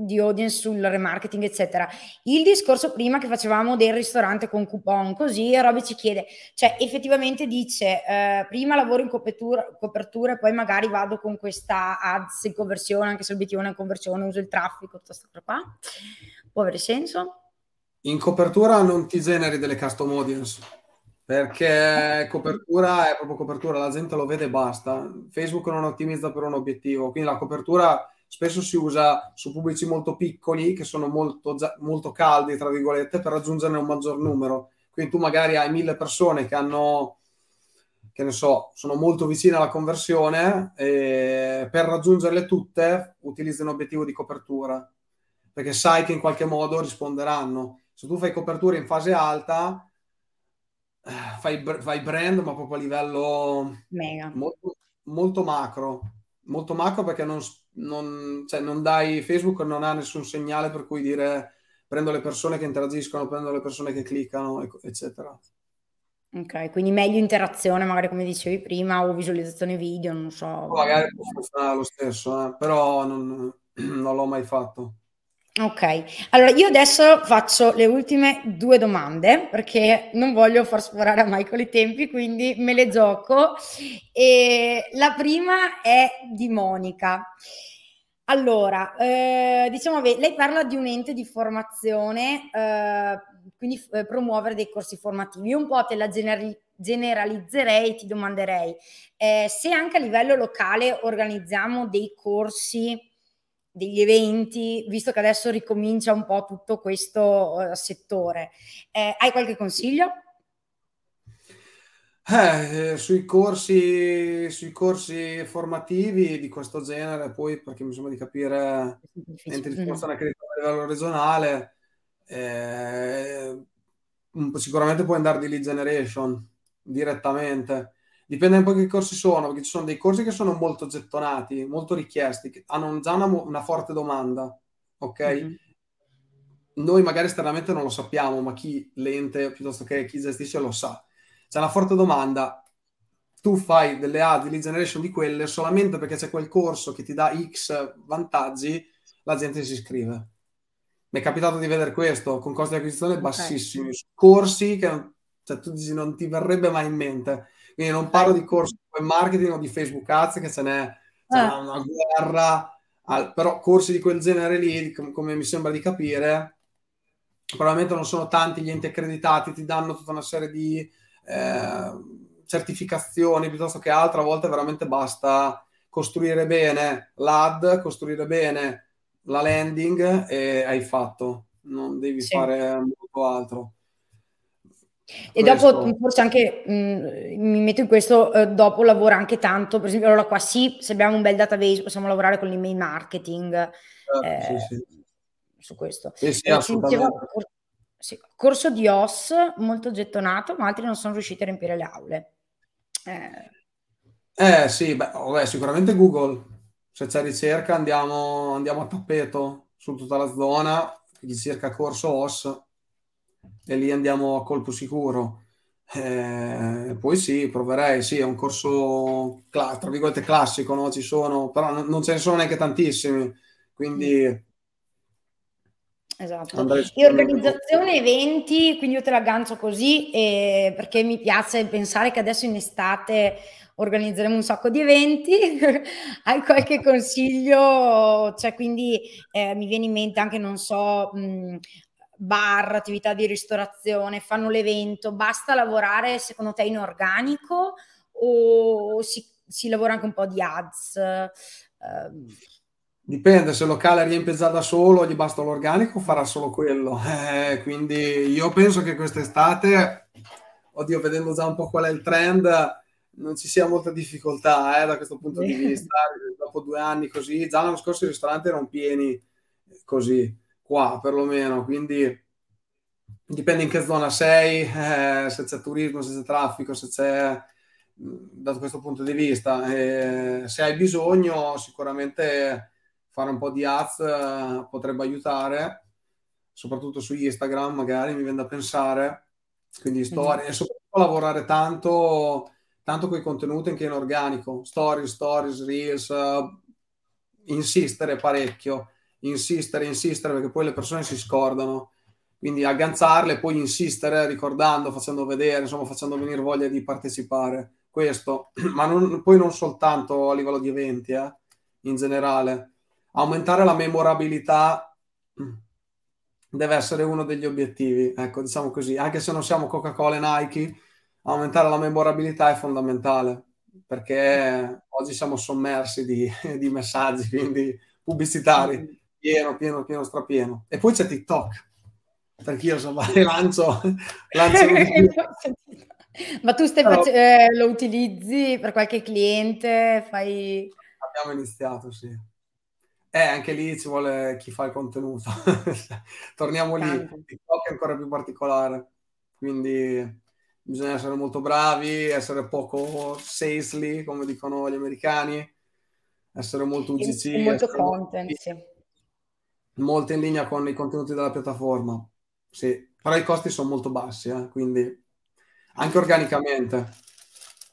di, audience sul remarketing, eccetera, il discorso prima che facevamo del ristorante con coupon, così Roby ci chiede, cioè effettivamente dice, eh, prima lavoro in copertura, copertura e poi magari vado con questa ads in conversione, anche se l'obiettivo è conversione, uso il traffico, tutta questa cosa qua, può avere senso? In copertura non ti generi delle custom audience perché copertura è proprio copertura, la gente lo vede e basta. Facebook non ottimizza per un obiettivo, quindi la copertura spesso si usa su pubblici molto piccoli che sono molto, molto caldi, tra virgolette, per raggiungerne un maggior numero. Quindi tu magari hai mille persone che hanno, che ne so, sono molto vicine alla conversione e per raggiungerle tutte utilizzi un obiettivo di copertura, perché sai che in qualche modo risponderanno. Se tu fai copertura in fase alta, fai, fai brand, ma proprio a livello molto, molto, macro. Molto macro perché non, non, cioè non dai Facebook non ha nessun segnale per cui dire prendo le persone che interagiscono, prendo le persone che cliccano, eccetera. Ok, quindi meglio interazione, magari come dicevi prima, o visualizzazione video, non so. Magari può funzionare lo stesso, eh, però non, non l'ho mai fatto. Ok, allora io adesso faccio le ultime due domande perché non voglio far sforare a Michael i tempi, quindi me le gioco. E la prima è di Monica. Allora, eh, diciamo, lei parla di un ente di formazione, eh, quindi eh, promuovere dei corsi formativi. Un po' te la generi- generalizzerei, ti domanderei eh, se anche a livello locale organizziamo dei corsi degli eventi, visto che adesso ricomincia un po' tutto questo uh, settore. Eh, hai qualche consiglio? Eh, sui, corsi, sui corsi formativi di questo genere, poi perché mi sembra di capire enti di formazione accreditati a livello regionale, eh, sicuramente puoi andare di lead generation direttamente Dipende un po' che corsi sono, perché ci sono dei corsi che sono molto gettonati, molto richiesti, che hanno già una, una forte domanda, ok? Mm-hmm. Noi magari esternamente non lo sappiamo, ma chi l'ente piuttosto che chi gestisce lo sa. C'è una forte domanda, tu fai delle ad lead generation di quelle solamente perché c'è quel corso che ti dà X vantaggi, la gente si iscrive. Mi è capitato di vedere questo con costi di acquisizione okay. bassissimi, corsi che cioè, tu dici non ti verrebbe mai in mente quindi non parlo di corsi di marketing o di Facebook Ads, che ce n'è, ah. una guerra, al, però corsi di quel genere lì, com- come mi sembra di capire, probabilmente non sono tanti gli enti accreditati, ti danno tutta una serie di eh, certificazioni piuttosto che altro, a volte veramente basta costruire bene l'ad, costruire bene la landing e hai fatto, non devi sì. fare molto altro. E questo... dopo forse anche mh, mi metto in questo, eh, dopo lavora anche tanto, per esempio allora qua sì, se abbiamo un bel database possiamo lavorare con l'email marketing eh, eh, sì, sì. su questo. Sì, sì, diceva, sì, corso di OS molto gettonato, ma altri non sono riusciti a riempire le aule. Eh, eh sì, beh, vabbè, sicuramente Google. Se c'è ricerca andiamo, andiamo a tappeto su tutta la zona, chi cerca corso OS e lì andiamo a colpo sicuro. Eh, poi sì, proverei, sì, è un corso tra virgolette classico, no? Ci sono, però non, non ce ne sono neanche tantissimi, quindi... Esatto. E organizzazione eventi, quindi io te l'aggancio così eh, perché mi piace pensare che adesso in estate organizzeremo un sacco di eventi. Hai qualche consiglio? Cioè, quindi eh, mi viene in mente anche, non so, mh, bar, attività di ristorazione, fanno l'evento, basta lavorare secondo te in organico o si, si lavora anche un po' di ads? Uh, Dipende, se il locale riempie già da solo, gli basta l'organico, farà solo quello. Eh, quindi io penso che quest'estate, oddio, vedendo già un po' qual è il trend, non ci sia molta difficoltà eh, da questo punto di vista. Dopo due anni così, già l'anno scorso i ristoranti erano pieni così qua perlomeno, quindi dipende in che zona sei, eh, se c'è turismo, se c'è traffico, se c'è da questo punto di vista. Eh, se hai bisogno, sicuramente fare un po' di ads eh, potrebbe aiutare, soprattutto su Instagram magari mi viene da pensare, quindi storie, mm. e soprattutto lavorare tanto, tanto con i contenuti anche in organico, stories, stories, reels, uh, insistere parecchio insistere, insistere, perché poi le persone si scordano. Quindi agganciarle, poi insistere, ricordando, facendo vedere, insomma, facendo venire voglia di partecipare. Questo, ma non, poi non soltanto a livello di eventi, eh, in generale. Aumentare la memorabilità deve essere uno degli obiettivi, ecco, diciamo così. Anche se non siamo Coca-Cola e Nike, aumentare la memorabilità è fondamentale perché oggi siamo sommersi di, di messaggi quindi pubblicitari pieno, pieno, pieno, strapieno. E poi c'è TikTok, perché io insomma lancio, lancio Ma tu stai Però, eh, lo utilizzi per qualche cliente? Fai... Abbiamo iniziato, sì. Eh, anche lì ci vuole chi fa il contenuto. Torniamo Tanto. lì. TikTok è ancora più particolare, quindi bisogna essere molto bravi, essere poco salesly, come dicono gli americani, essere molto UGC. Molto content, molto... sì molto in linea con i contenuti della piattaforma. Sì, però i costi sono molto bassi, eh? quindi anche organicamente,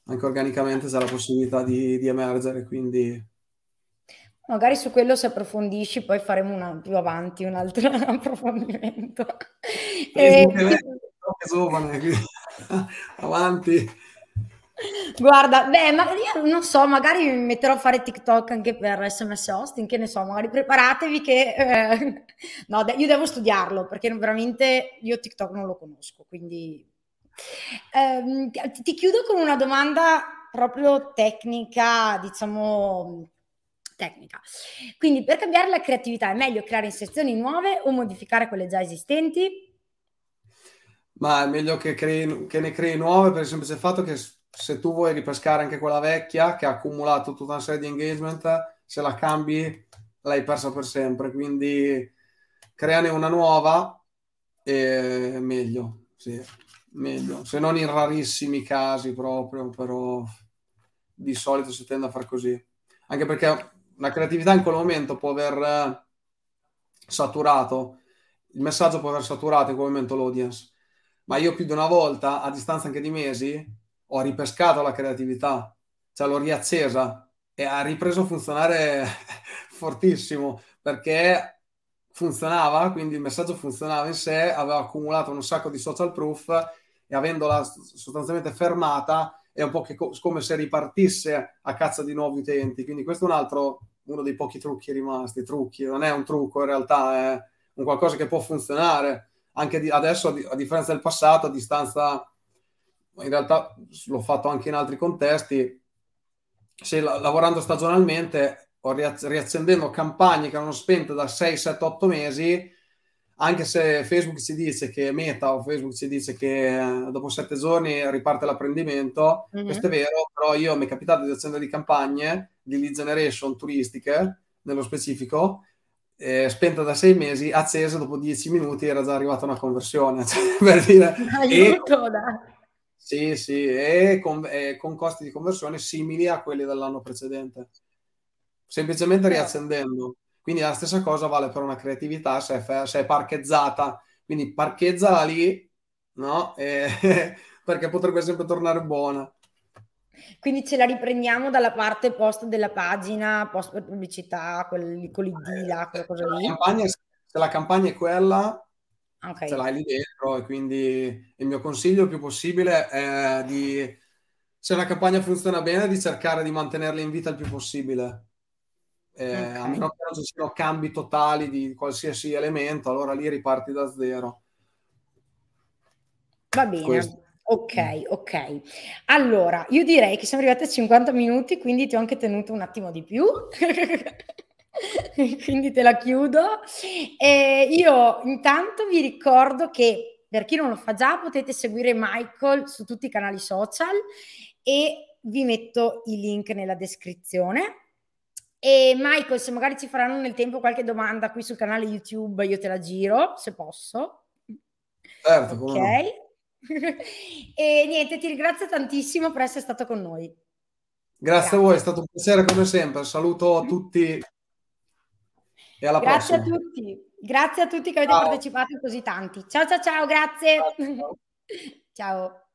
anche organicamente c'è la possibilità di, di emergere, quindi... Magari su quello se approfondisci poi faremo una, più avanti un altro approfondimento. E... È giovane, avanti. Guarda, beh, ma io non so, magari mi metterò a fare TikTok anche per SMS hosting, che ne so, magari preparatevi che... Eh, no, io devo studiarlo perché veramente io TikTok non lo conosco, quindi... Eh, ti, ti chiudo con una domanda proprio tecnica, diciamo tecnica. Quindi per cambiare la creatività è meglio creare inserzioni nuove o modificare quelle già esistenti? Ma è meglio che, crei, che ne crei nuove per il semplice fatto che se tu vuoi ripescare anche quella vecchia che ha accumulato tutta una serie di engagement, se la cambi l'hai persa per sempre. Quindi creane una nuova e meglio, sì, meglio. Se non in rarissimi casi proprio, però di solito si tende a fare così. Anche perché la creatività in quel momento può aver saturato, il messaggio può aver saturato in quel momento l'audience. Ma io più di una volta, a distanza anche di mesi, ho ripescato la creatività, cioè l'ho riaccesa e ha ripreso a funzionare fortissimo perché funzionava, quindi il messaggio funzionava in sé, aveva accumulato un sacco di social proof e avendola sostanzialmente fermata è un po' co- come se ripartisse a cazzo di nuovi utenti. Quindi questo è un altro, uno dei pochi trucchi rimasti, trucchi, non è un trucco in realtà, è un qualcosa che può funzionare anche di, adesso a, differenza del passato, a distanza in realtà l'ho fatto anche in altri contesti, se lavorando stagionalmente o riaccendendo campagne che erano spente da 6, 7, 8 mesi, anche se Facebook ci dice che Meta o Facebook ci dice che eh, dopo sette giorni riparte l'apprendimento, mm-hmm. questo è vero, però io mi è capitato di accendere di campagne di lead generation turistiche, nello specifico, eh, spenta da sei mesi, accesa dopo dieci minuti era già arrivata una conversione, cioè, per dire... Aiuto, e, Sì, sì, e con, e con, costi di conversione simili a quelli dell'anno precedente, semplicemente riaccendendo. Quindi la stessa cosa vale per una creatività se è, se è parcheggiata, quindi parcheggala lì, no? E, perché potrebbe sempre tornare buona. Quindi ce la riprendiamo dalla parte post della pagina, post per pubblicità, quelli con l'ID là, quella cosa lì. La campagna, se la campagna è quella, okay. ce l'hai lì dentro e quindi il mio consiglio il più possibile è di, se una campagna funziona bene, di cercare di mantenerla in vita il più possibile eh, okay. a meno che non ci siano cambi totali di qualsiasi elemento, allora lì riparti da zero. Va bene. Questo. Ok, ok. Allora, io direi che siamo arrivati a 50 minuti, quindi ti ho anche tenuto un attimo di più. quindi te la chiudo. E io intanto vi ricordo che per chi non lo fa già potete seguire Michael su tutti i canali social e vi metto i link nella descrizione. E Michael, se magari ci faranno nel tempo qualche domanda qui sul canale YouTube, io te la giro, se posso. Certo, ok. e niente, ti ringrazio tantissimo per essere stato con noi. Grazie, Grazie. a voi, è stato un piacere come sempre. Saluto tutti e alla grazie prossima. Grazie a tutti. Grazie a tutti che avete ciao. partecipato così tanti. Ciao ciao ciao, grazie. ciao. ciao.